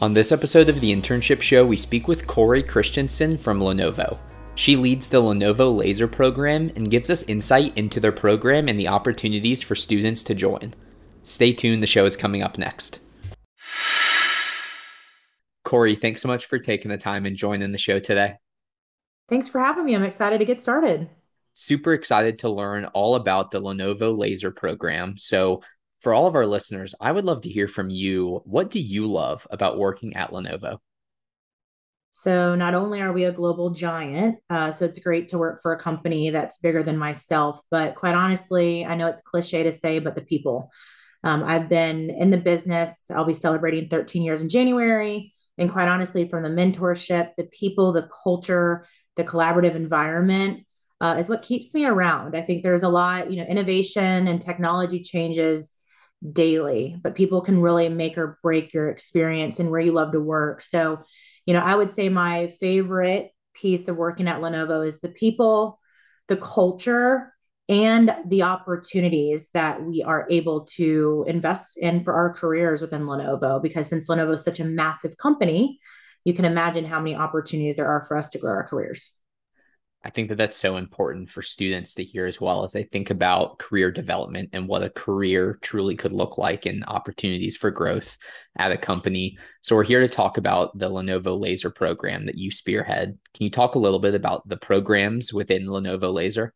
On this episode of the Internship Show, we speak with Kori Christensen from Lenovo. She leads the Lenovo LASR program and gives us insight into their program and the opportunities for students to join. Stay tuned, the show is coming up next. Kori, thanks so much for taking the time and joining the show today. Thanks for having me. I'm excited to get started. Super excited to learn all about the Lenovo LASR program. So, for all of our listeners, I would love to hear from you. What do you love about working at Lenovo? So, not only are we a global giant, uh, so it's great to work for a company that's bigger than myself, but quite honestly, I know it's cliche to say, but the people. Um, I've been in the business, I'll be celebrating 13 years in January. And quite honestly, from the mentorship, the people, the culture, the collaborative environment uh, is what keeps me around. I think there's a lot, you know, innovation and technology changes daily, but people can really make or break your experience and where you love to work. So, you know, I would say my favorite piece of working at Lenovo is the people, the culture, and the opportunities that we are able to invest in for our careers within Lenovo. Because since Lenovo is such a massive company, you can imagine how many opportunities there are for us to grow our careers. I think that that's so important for students to hear as well as they think about career development and what a career truly could look like and opportunities for growth at a company. So, we're here to talk about the Lenovo LASR program that you spearhead. Can you talk a little bit about the programs within Lenovo LASR?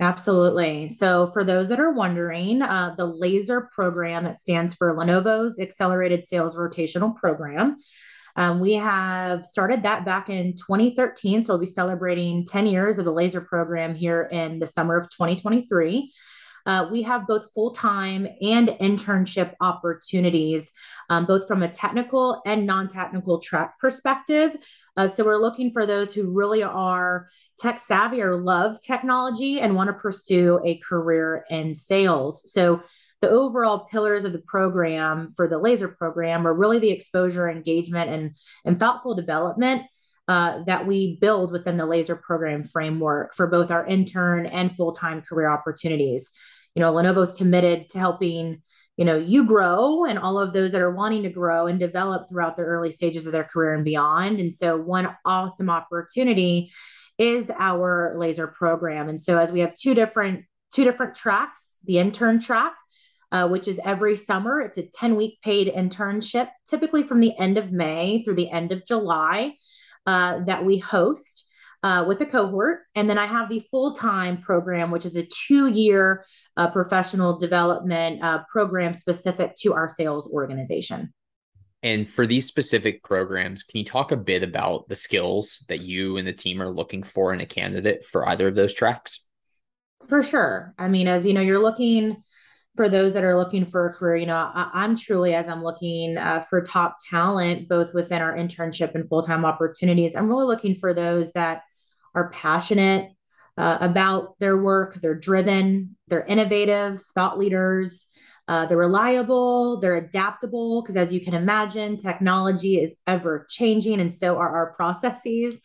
Absolutely. So, for those that are wondering, uh, the LASR program that stands for Lenovo's Accelerated Sales Rotational Program um, we have started that back in 2013. So we'll be celebrating 10 years of the LASR program here in the summer of 2023. Uh, we have both full time and internship opportunities, um, both from a technical and non technical track perspective. Uh, so we're looking for those who really are tech savvy or love technology and want to pursue a career in sales. So the overall pillars of the program for the LASR program are really the exposure, engagement, and, and thoughtful development uh, that we build within the LASR program framework for both our intern and full-time career opportunities. You know, Lenovo is committed to helping you know you grow and all of those that are wanting to grow and develop throughout the early stages of their career and beyond. And so one awesome opportunity is our LASR program. And so as we have two different two different tracks, the intern track uh, which is every summer. It's a 10 week paid internship, typically from the end of May through the end of July, uh, that we host. Uh, with a cohort. And then I have the full time program, which is a two year uh, professional development uh, program specific to our sales organization. And for these specific programs, can you talk a bit about the skills that you and the team are looking for in a candidate for either of those tracks? For sure. I mean, as you know, you're looking for those that are looking for a career, you know, I, am truly, as I'm looking uh, for top talent, both within our internship and full time opportunities, I'm really looking for those that are passionate uh, about their work, they're driven, they're innovative, thought leaders, uh, they're reliable, they're adaptable, because as you can imagine, technology is ever changing, and so are our processes.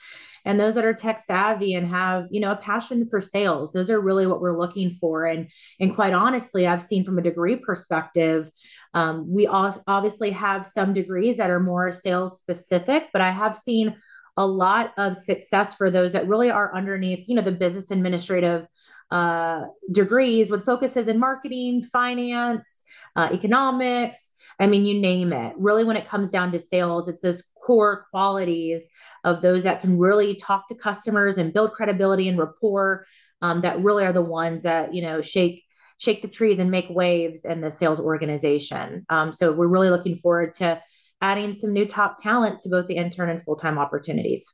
And those that are tech savvy and have you know a passion for sales those are really what we're looking for. And and quite honestly i've seen from a degree perspective um, we obviously have some degrees that are more sales specific but i have seen a lot of success for those that really are underneath you know the business administrative uh, degrees with focuses in marketing finance uh, economics I mean, you name it. Really, when it comes down to sales, it's those core qualities of those that can really talk to customers and build credibility and rapport um, that really are the ones that you know shake shake the trees and make waves in the sales organization. Um, so we're really looking forward to adding some new top talent to both the intern and full time opportunities.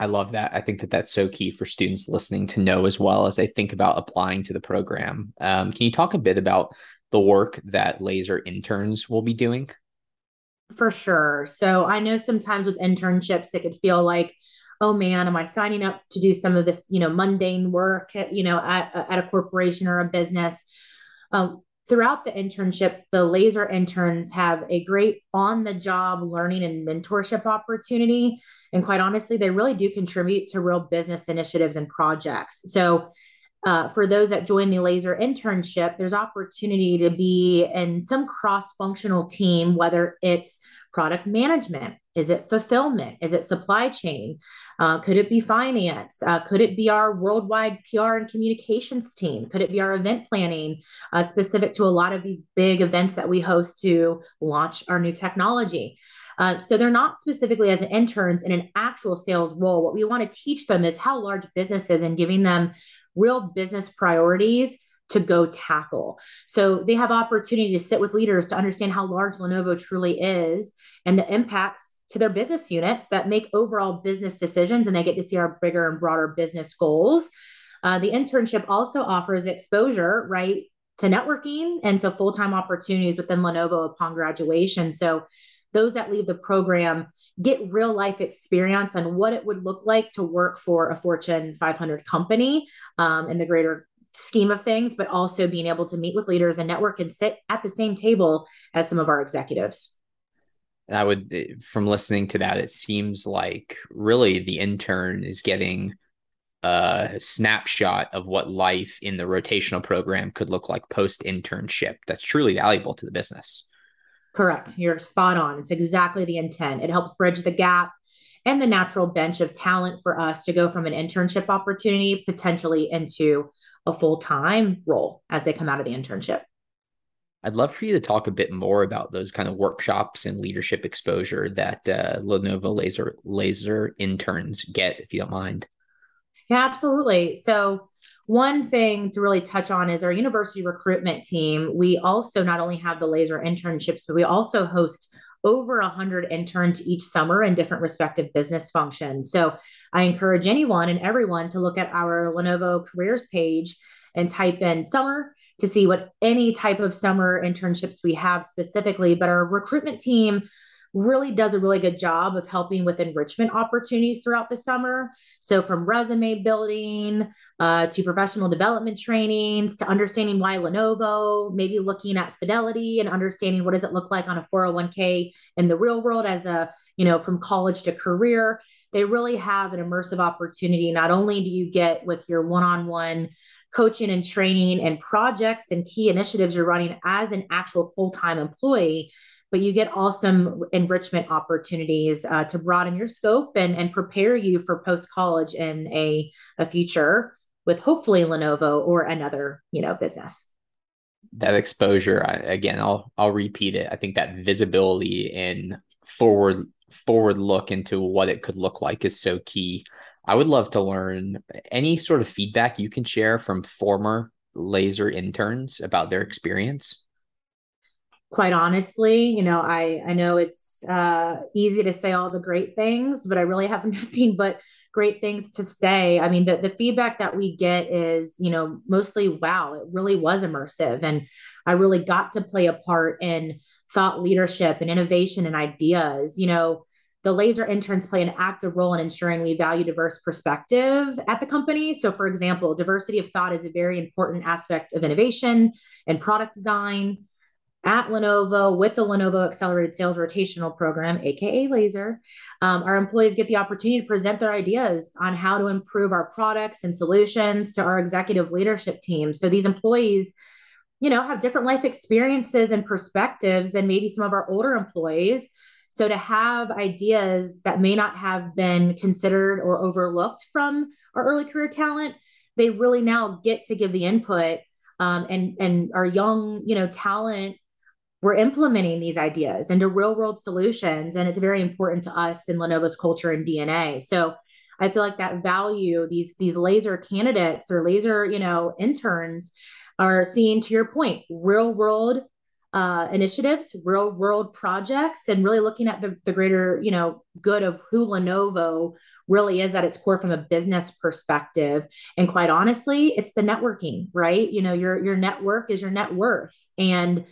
I love that. I think that that's so key for students listening to know as well as they think about applying to the program. Um, can you talk a bit about the work that LASR interns will be doing? For sure. So I know sometimes with internships, it could feel like, oh man, am I signing up to do some of this, you know, mundane work, you know, at, at a corporation or a business? Um, throughout the internship, the LASR interns have a great on the job learning and mentorship opportunity. And quite honestly, they really do contribute to real business initiatives and projects. So uh, for those that join the LASR internship, there's opportunity to be in some cross functional team, whether it's product management, is it fulfillment, is it supply chain, uh, could it be finance, uh, could it be our worldwide PR and communications team, could it be our event planning uh, specific to a lot of these big events that we host to launch our new technology. Uh, so they're not specifically as interns in an actual sales role. What we want to teach them is how large businesses and giving them real business priorities to go tackle. So they have opportunity to sit with leaders to understand how large Lenovo truly is and the impacts to their business units that make overall business decisions and they get to see our bigger and broader business goals. Uh, the internship also offers exposure, right, to networking and to full time opportunities within Lenovo upon graduation. So those that leave the program get real life experience on what it would look like to work for a Fortune 500 company um, in the greater scheme of things, but also being able to meet with leaders and network and sit at the same table as some of our executives. I would, eh, from listening to that, it seems like really the intern is getting a snapshot of what life in the rotational program could look like post internship. That's truly valuable to the business. Correct. You're spot on. It's exactly the intent. It helps bridge the gap and the natural bench of talent for us to go from an internship opportunity potentially into a full time role as they come out of the internship. I'd love for you to talk a bit more about those kind of workshops and leadership exposure that uh, Lenovo LASR LASR interns get, if you don't mind. Yeah, absolutely. So one thing to really touch on is our university recruitment team. We also not only have the LASR internships, but we also host over 100 interns each summer in different respective business functions. So I encourage anyone and everyone to look at our Lenovo careers page and type in summer to see what any type of summer internships we have specifically. But our recruitment team really does a really good job of helping with enrichment opportunities throughout the summer. So, from resume building uh, to professional development trainings to understanding why Lenovo, maybe looking at fidelity and understanding what does it look like on a 401k in the real world as a, you know, from college to career. They really have an immersive opportunity. Not only do you get with your one on one coaching and training and projects and key initiatives you're running as an actual full time employee, but you get awesome enrichment opportunities uh, to broaden your scope and, and prepare you for post college and a, a future with hopefully Lenovo or another you know business. That exposure I, again, I'll I'll repeat it. I think that visibility and forward forward look into what it could look like is so key. I would love to learn any sort of feedback you can share from former LASR interns about their experience quite honestly, you know, I I know it's uh, easy to say all the great things, but I really have nothing but great things to say. I mean, the the feedback that we get is, you know, mostly wow, it really was immersive, and I really got to play a part in thought leadership and innovation and ideas. You know. The LASR interns play an active role in ensuring we value diverse perspective at the company. So, for example, diversity of thought is a very important aspect of innovation and product design at Lenovo with the Lenovo Accelerated Sales Rotational Program, AKA LASR, um, our employees get the opportunity to present their ideas on how to improve our products and solutions to our executive leadership team. So these employees, you know, have different life experiences and perspectives than maybe some of our older employees. So to have ideas that may not have been considered or overlooked from our early career talent, they really now get to give the input um, and and our young you know talent we're implementing these ideas into real world solutions and it's very important to us in lenovo's culture and dna so i feel like that value these these LASR candidates or LASR you know interns are seeing to your point real world uh, initiatives real world projects and really looking at the, the greater you know good of who lenovo really is at its core from a business perspective. And quite honestly it's the networking right? You know your your network is your net worth. And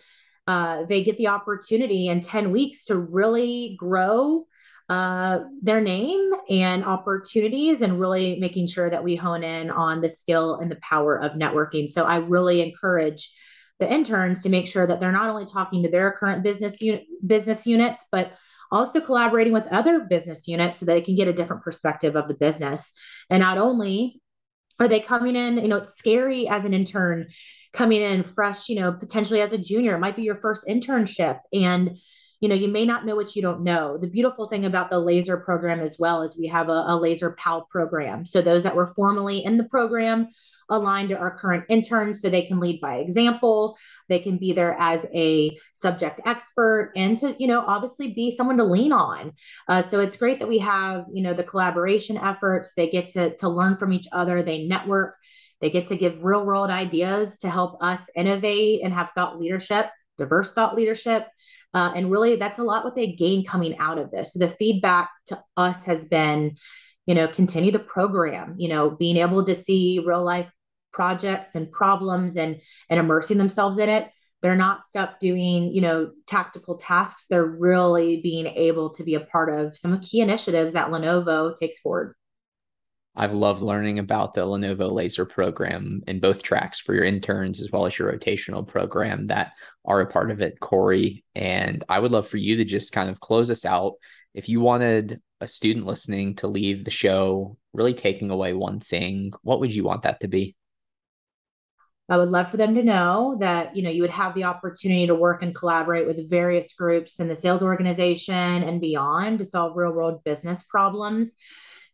uh, they get the opportunity in 10 weeks to really grow uh, their name and opportunities and really making sure that we hone in on the skill and the power of networking. So I really encourage the interns to make sure that they're not only talking to their current business business units, but also collaborating with other business units so that they can get a different perspective of the business. And not only Are they coming in? You know, it's scary as an intern coming in fresh, you know, potentially as a junior. It might be your first internship. And, you know, you may not know what you don't know. The beautiful thing about the LASR program as well is we have a, a LASR PAL program. So those that were formerly in the program aligned to our current interns so they can lead by example. They can be there as a subject expert and to you know obviously be someone to lean on. Uh, so it's great that we have you know the collaboration efforts. They get to to learn from each other. They network. They get to give real world ideas to help us innovate and have thought leadership diverse thought leadership uh, and really that's a lot what they gain coming out of this. So the feedback to us has been you know continue the program you know being able to see real life projects and problems and and immersing themselves in it. They're not stuck doing you know tactical tasks. They're really being able to be a part of some key initiatives that lenovo takes forward I've loved learning about the Lenovo LASR program in both tracks for your interns as well as your rotational program that are a part of it, Kori. And I would love for you to just kind of close us out. If you wanted a student listening to leave the show really taking away one thing, what would you want that to be? I would love for them to know that you know you would have the opportunity to work and collaborate with various groups in the sales organization and beyond to solve real world business problems.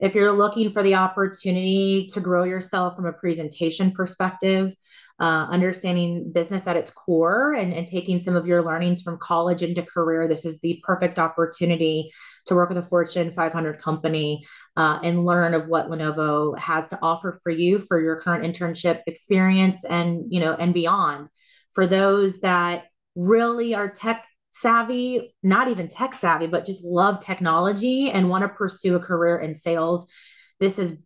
If you're looking for the opportunity to grow yourself from a presentation perspective, uh, understanding business at its core and, and taking some of your learnings from college into career, this is the perfect opportunity to work with a Fortune 500 company uh, and learn of what Lenovo has to offer for you for your current internship experience and you know and beyond. For those that really are tech savvy, not even tech savvy, but just love technology and want to pursue a career in sales, this is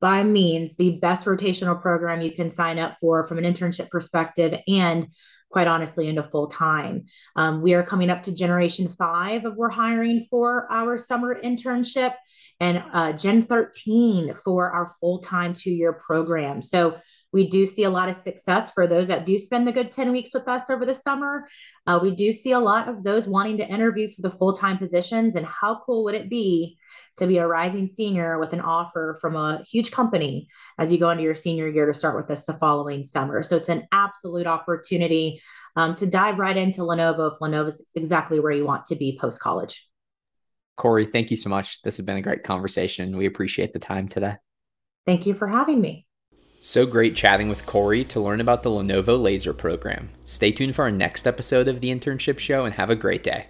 by means the best rotational program you can sign up for from an internship perspective and quite honestly into full time. Um, we are coming up to generation five of we're hiring for our summer internship and uh, Gen 13 for our full time two year program. So we do see a lot of success for those that do spend the good 10 weeks with us over the summer. Uh, we do see a lot of those wanting to interview for the full time positions. And how cool would it be to be a rising senior with an offer from a huge company as you go into your senior year to start with us the following summer? So it's an absolute opportunity um, to dive right into Lenovo if Lenovo is exactly where you want to be post college. Kori, thank you so much. This has been a great conversation. We appreciate the time today. Thank you for having me. So great chatting with Kori to learn about the Lenovo LASR program. Stay tuned for our next episode of the Internship Show and have a great day.